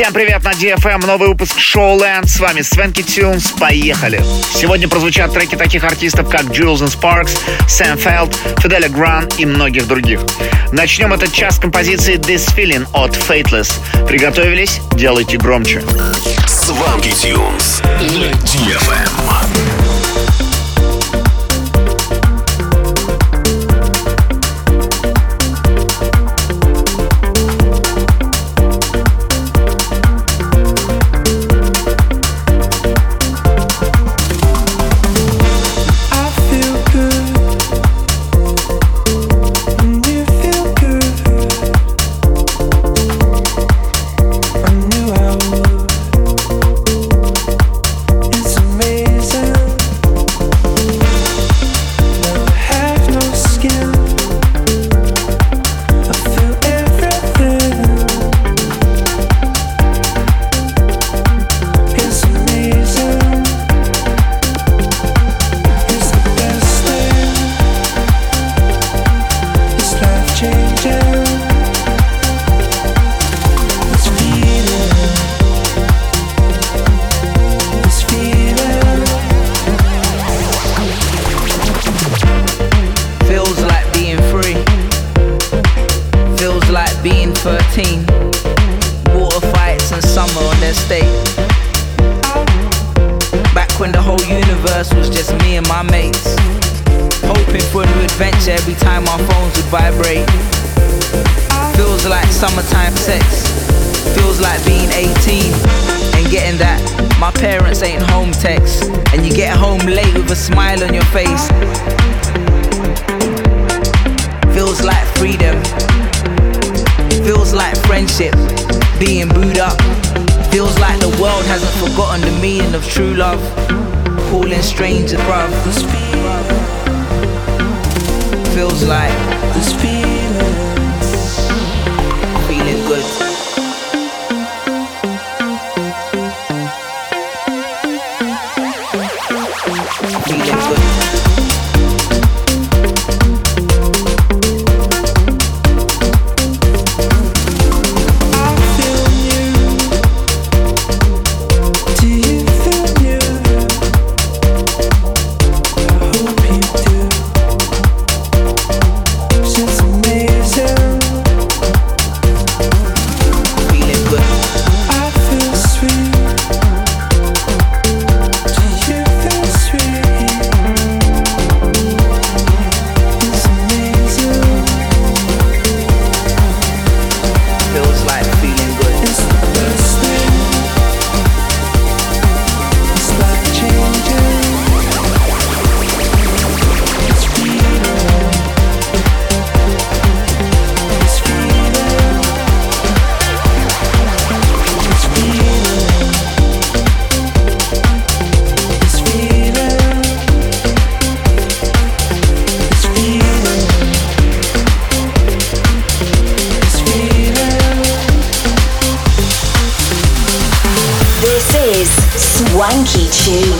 Всем привет на DFM, эм, новый выпуск шоу Land. С вами Свенки Тюнс. Поехали! Сегодня прозвучат треки таких артистов, как Jules and Sparks, Сэм Фелд, Фиделя Гран и многих других. Начнем этот час с композиции This Feeling от Fateless. Приготовились? Делайте громче. Свенки Тюнс на DFM. one summer on their state. Back when the whole universe was just me and my mates. Hoping for a new adventure every time our phones would vibrate. Feels like summertime sex. Feels like being 18 and getting that my parents ain't home text. And you get home late with a smile on your face. Feels like freedom feels like friendship, being booed up. Feels like the world hasn't forgotten the meaning of true love. Calling strangers, bruv. Feels like this feeling. Feeling good. feeling good. One key to you.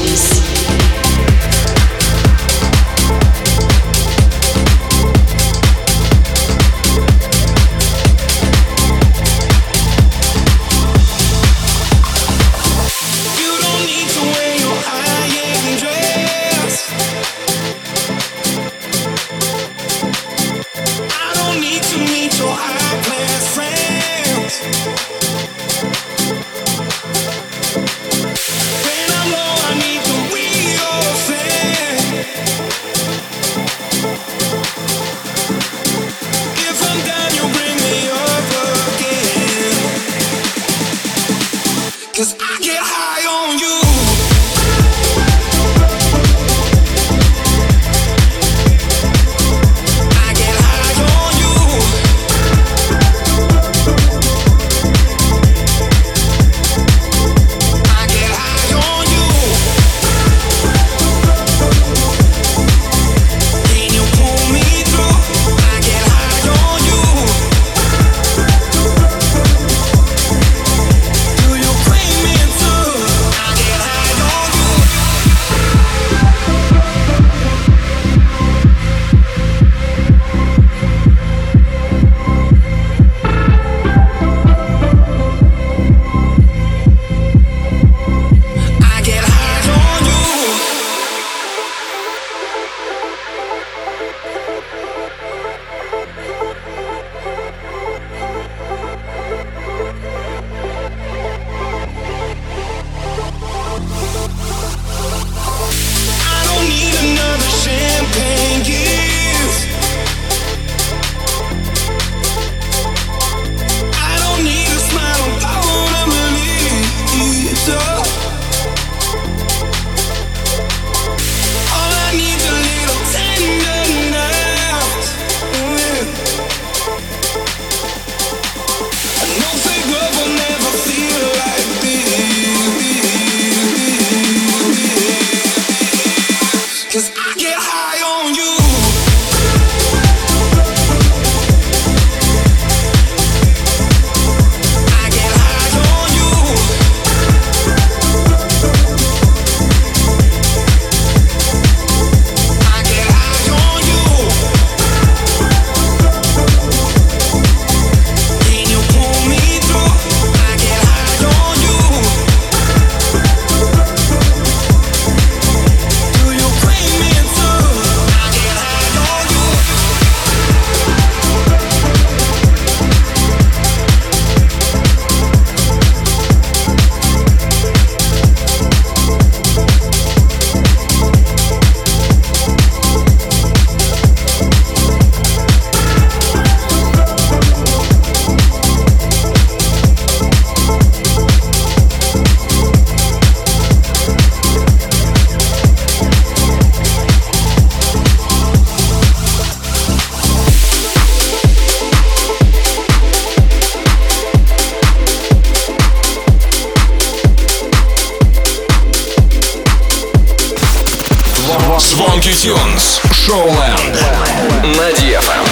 Swanky Tunes. Шоуленд. На DFM.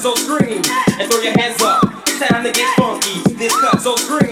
So scream and throw your hands up. It's time to get funky. This so scream.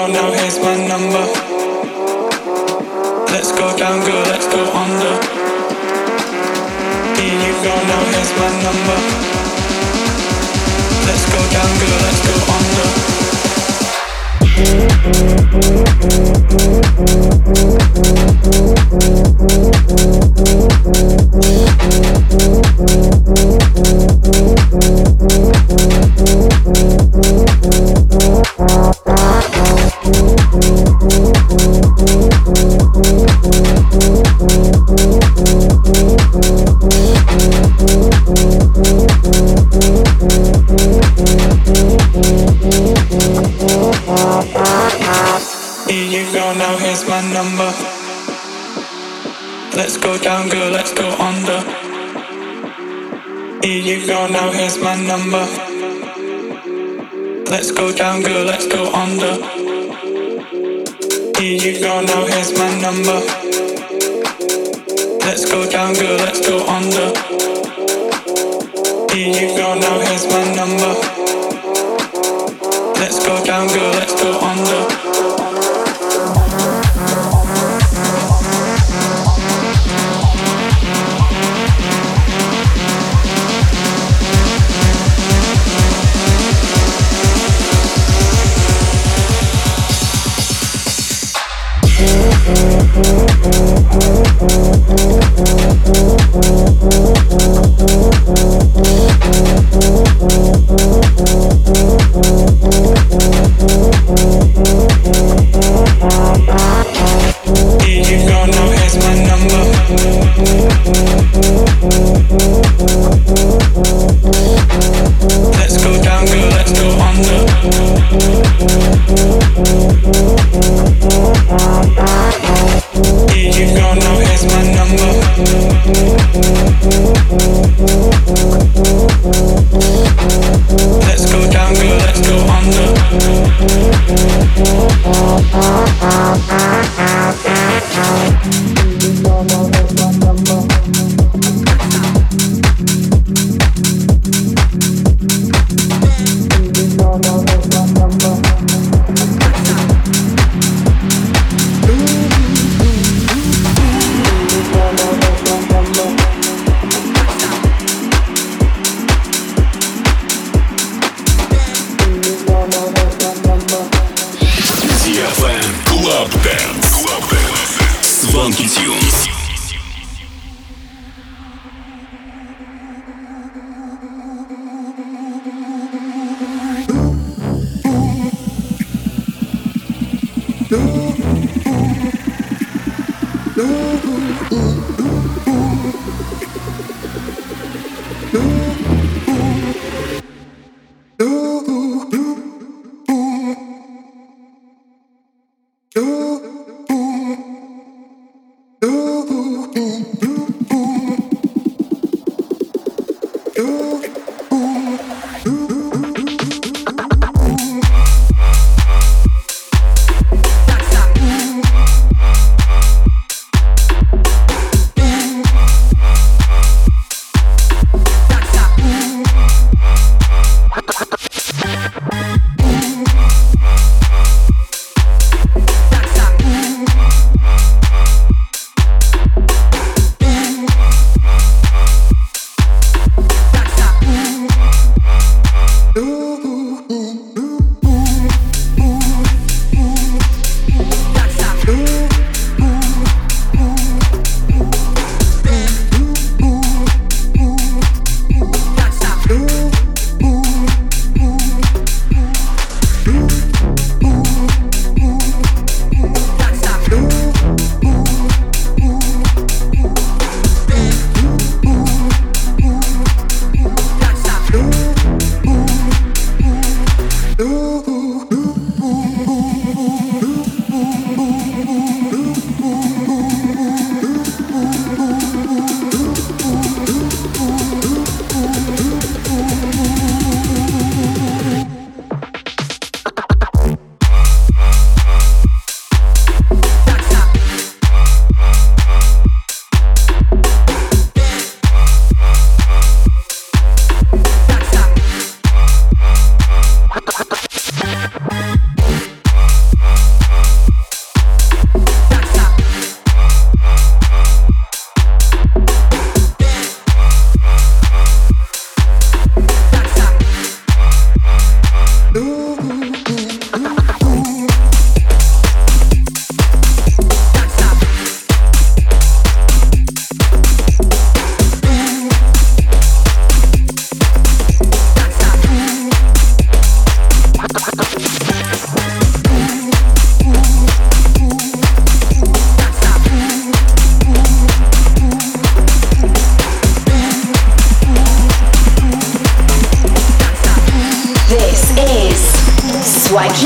go now, here's my number. Let's go down, girl, let's go under. Here you go now, here's my number. Let's go down, girl, let's go under. my number. Let's go down, girl, let's go under. Here you go, now here's my number. Let's go down, girl, let's go under.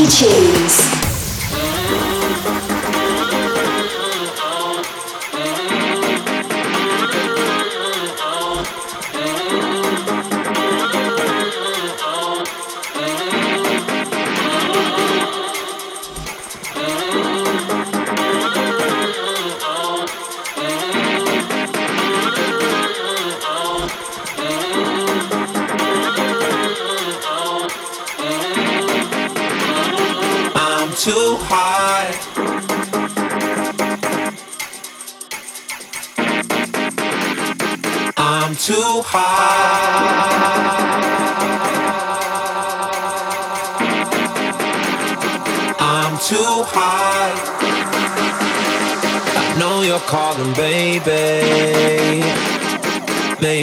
Tunes.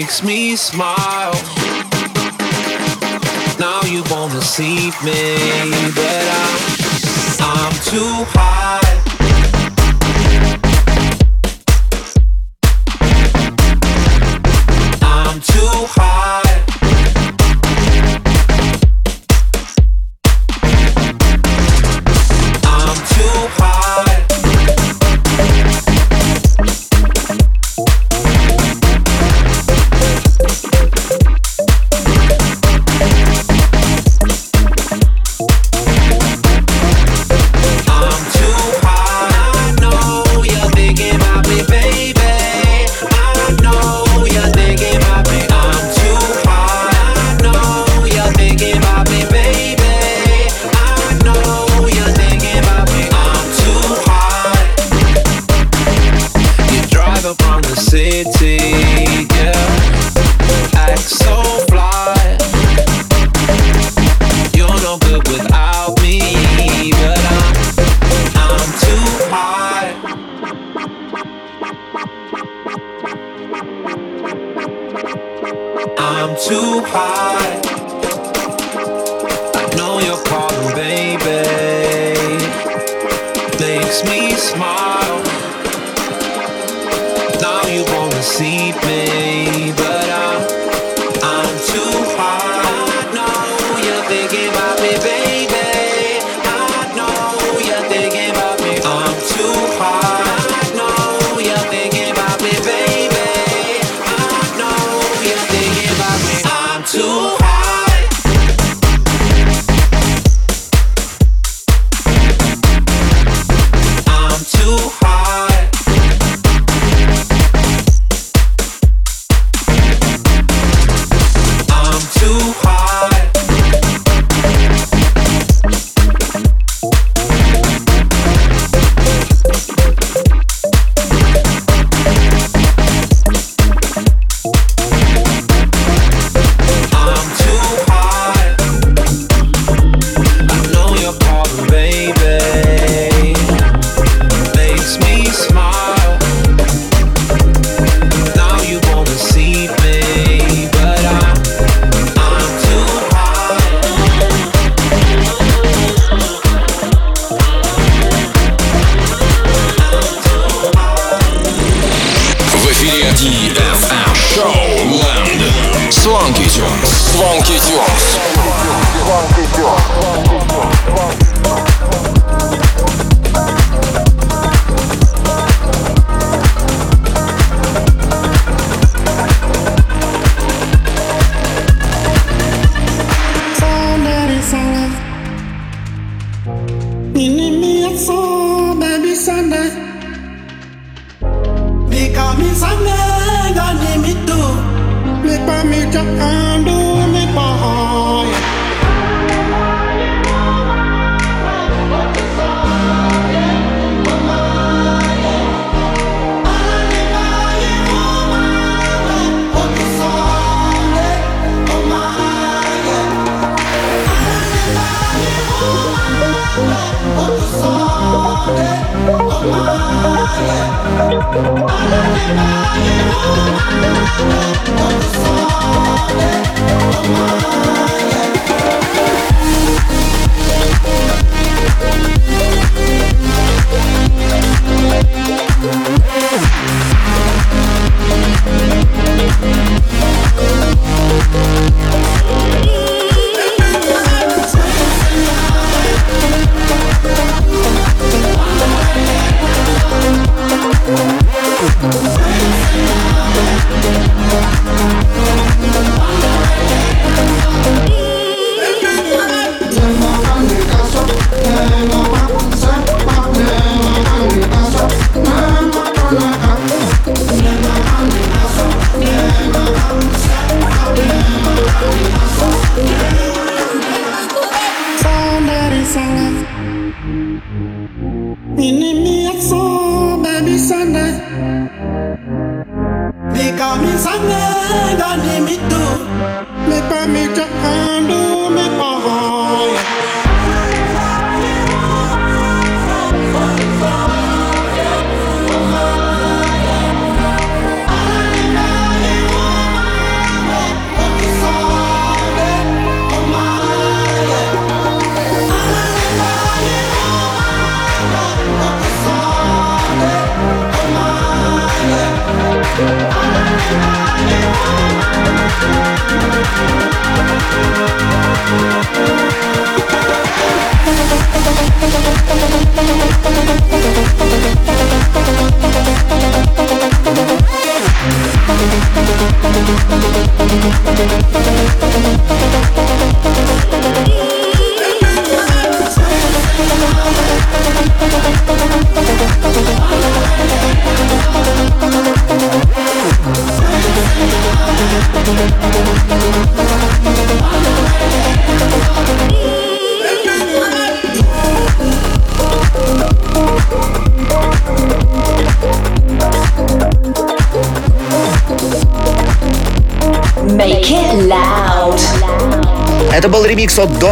Makes me smile. Now you wanna see me, but I'm, I'm too high.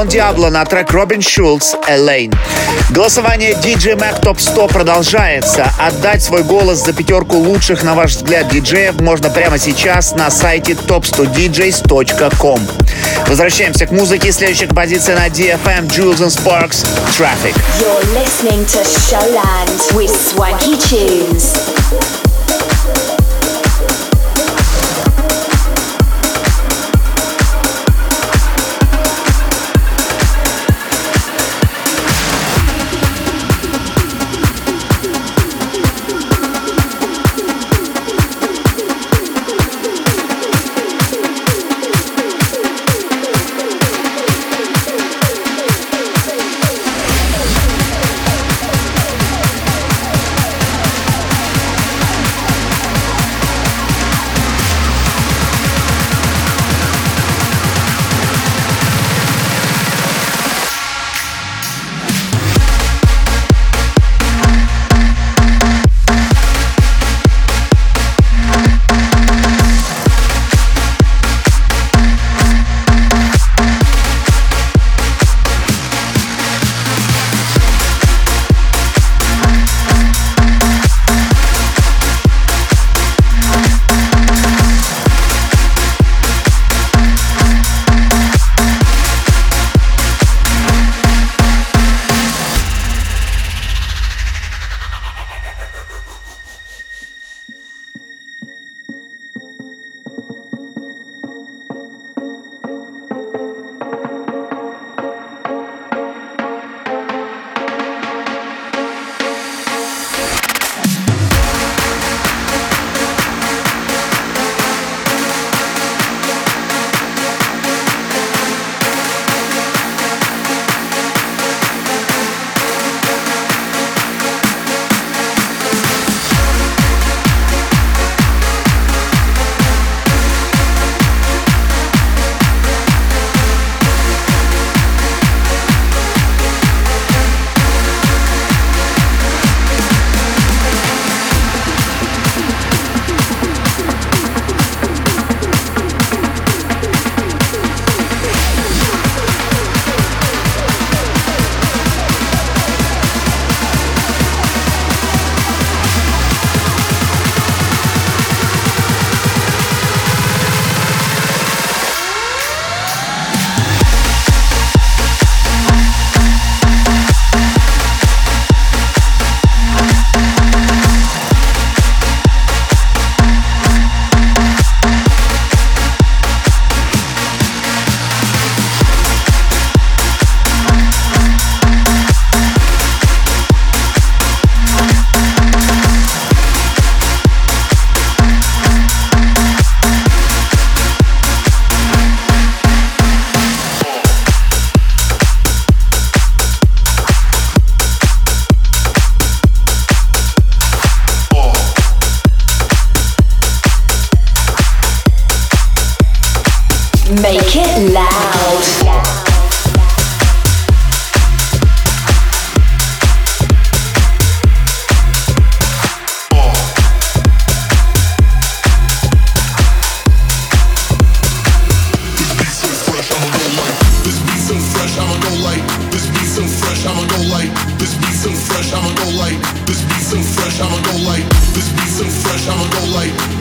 Диабло на трек Робин Шулц «Элейн». Голосование DJ Mac Top 100 продолжается. Отдать свой голос за пятерку лучших, на ваш взгляд, диджеев можно прямо сейчас на сайте top100djs.com. Возвращаемся к музыке. Следующая композиция на DFM Jules and Sparks Traffic. You're listening to Showland with Swanky Tunes.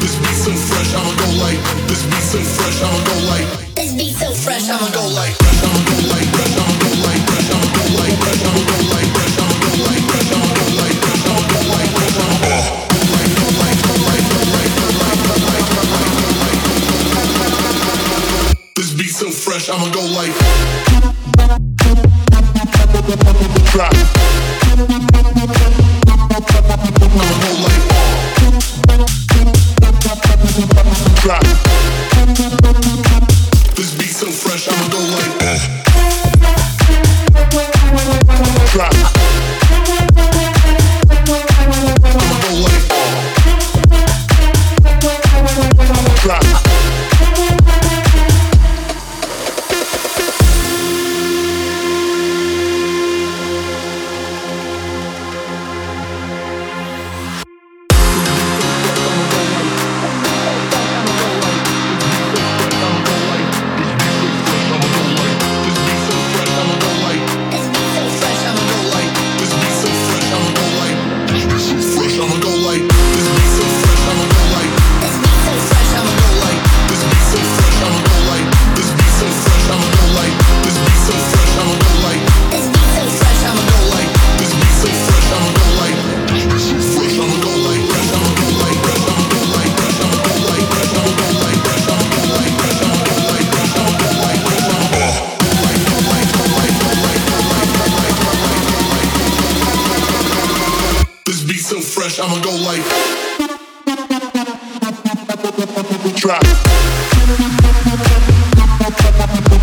this beat so fresh. I'ma go light. this beat so fresh. I'ma go light. this beat so fresh. I'ma go.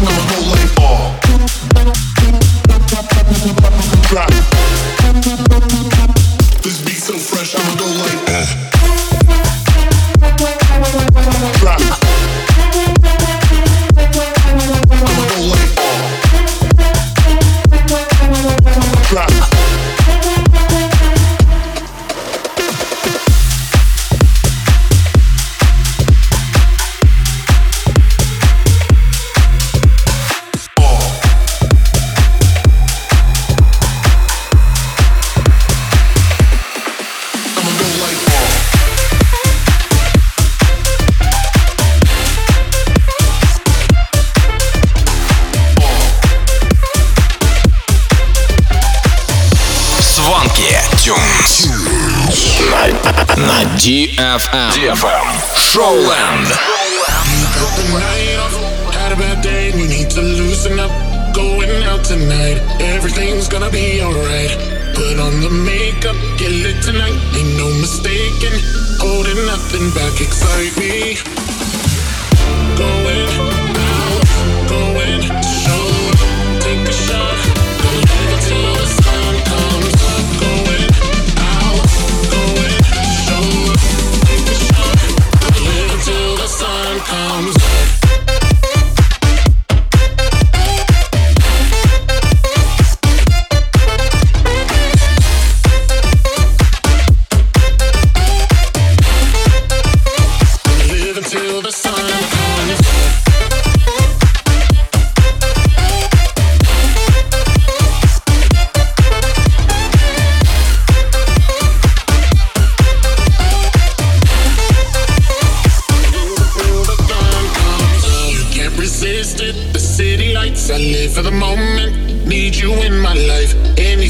DFM.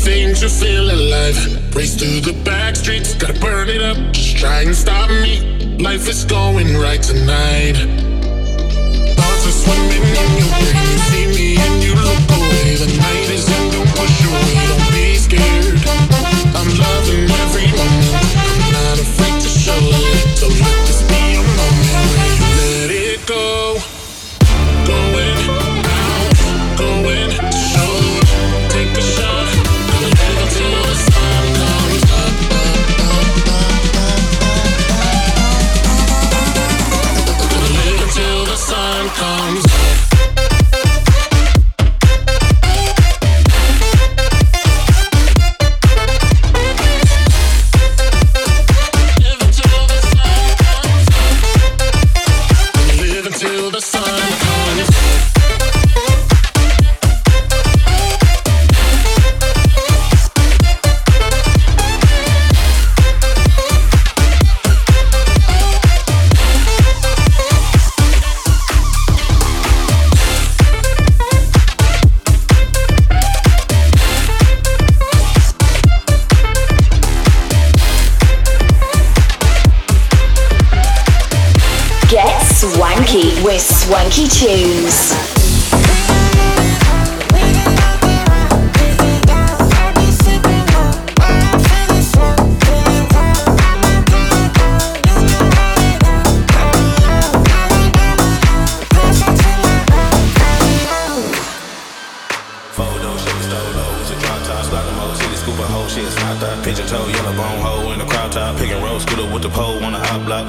things you feel alive. Race through the back streets, gotta burn it up. Just try and stop me. Life is going right tonight. Thoughts are swimming in your brain. You see me and you look away. The night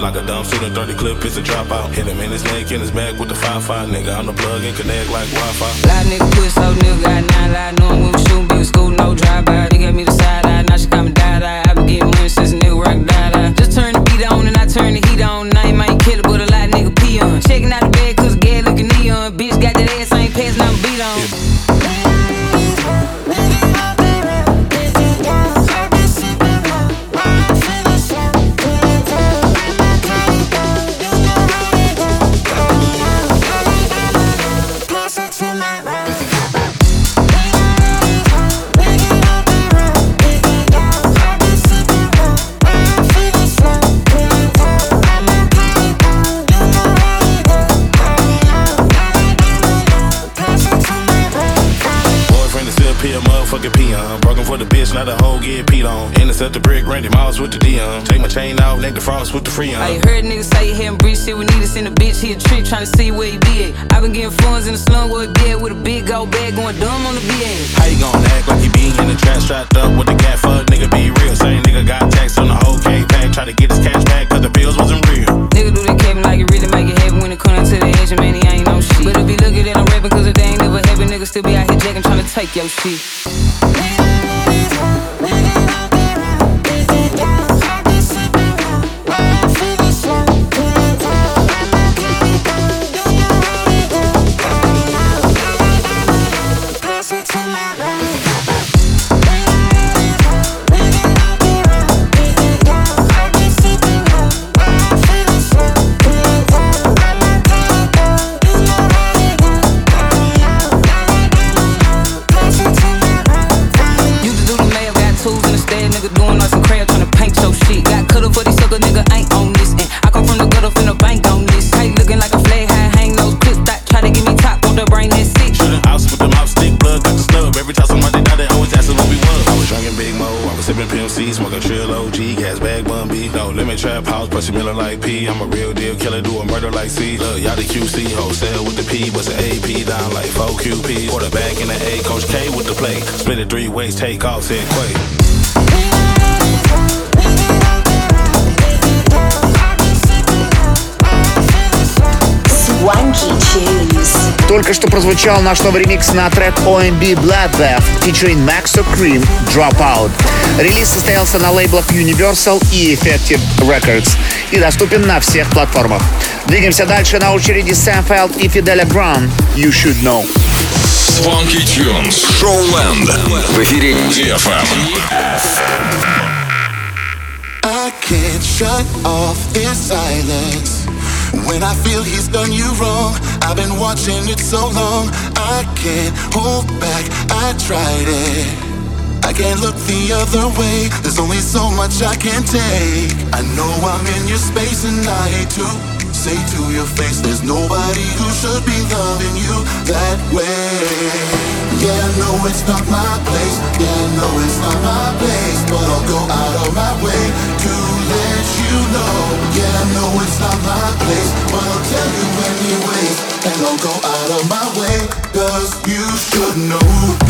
Like a dumb student, 30 clip, it's a dropout. Hit him in his neck, in his back with the 5-5. Nigga, I'm the plug and connect like Wi-Fi. Lot nigga quit, so nigga got nine lie. Knowing we was shooting, with school, no drive-by. They gave me the side eye, now she call me die die. I been getting money since nigga rock die. Just turn the beat on and I turn the heat on. Now with the Dion. Take my chain off, neck the frost with the Freon. I heard niggas say he hadn't shit. We need to send a bitch. He a trick, trying to see where he be at. I been getting funds in the slum where he be with a big old bag going dumb on the VA. How you gon' act like you be in the trap strapped up with the cat fuck? Nigga be real. Same nigga got tax on the whole K pack. Try to get his cash back cause the bills wasn't real. Nigga do the cabin like it really make it happen when it come to the edge. Man, he ain't no shit. But if he look at it, I'm rapping cause it ain't never happen. Nigga still be out here jacking trying to take your shit. Wholesale with the P, bust an AP down like 4 QP. Quarterback in the A, Coach K with the play. Split it three ways, take off, said Quay. Только что прозвучал наш новый ремикс на трек OMB Bloodbath featuring Maxo Cream Dropout. Релиз состоялся на лейблах Universal и Effective Records и доступен на всех платформах. Двигаемся дальше. На очереди Сэм Фелд и Фиделя Гран. You Should Know. Funky Tunes. Showland. В эфире DFM. I can't shut off this silence. When I feel he's done you wrong, I've been watching it so long. I can't hold back, I tried it. I can't look the other way, there's only so much I can take. I know I'm in your space and I hate to say to your face, there's nobody who should be loving you that way. Yeah, no, it's not my place. Yeah, no, it's not my place. But I'll go out of my way to let you know. Yeah, I know it's not my place, but I'll tell you anyways. And I'll go out of my way, cause you should know.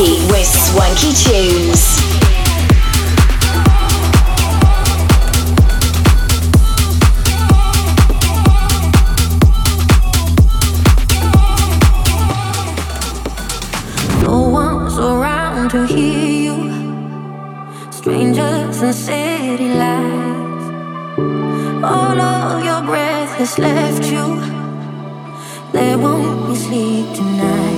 Swanky with Swanky Tunes. No one's around to hear you. Strangers in city lights. All of your breath has left you. There won't be sleep tonight.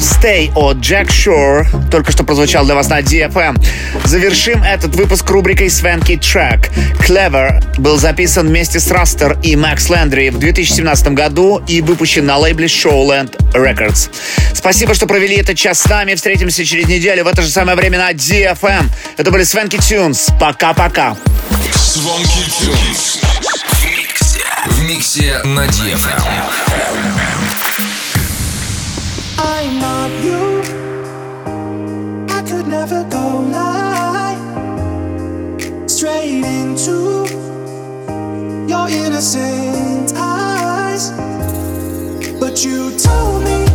Stay от Jack Shore только что прозвучал для вас на DFM. Завершим этот выпуск рубрикой Свенки Track. Clever был записан вместе с Растер и Макс Лендри в 2017 году и выпущен на лейбле Showland Records. Спасибо, что провели этот час с нами. Встретимся через неделю в это же самое время на DFM. Это были Свенки Tunes. Пока-пока. В миксе на DFM. into your innocent eyes, but you told me.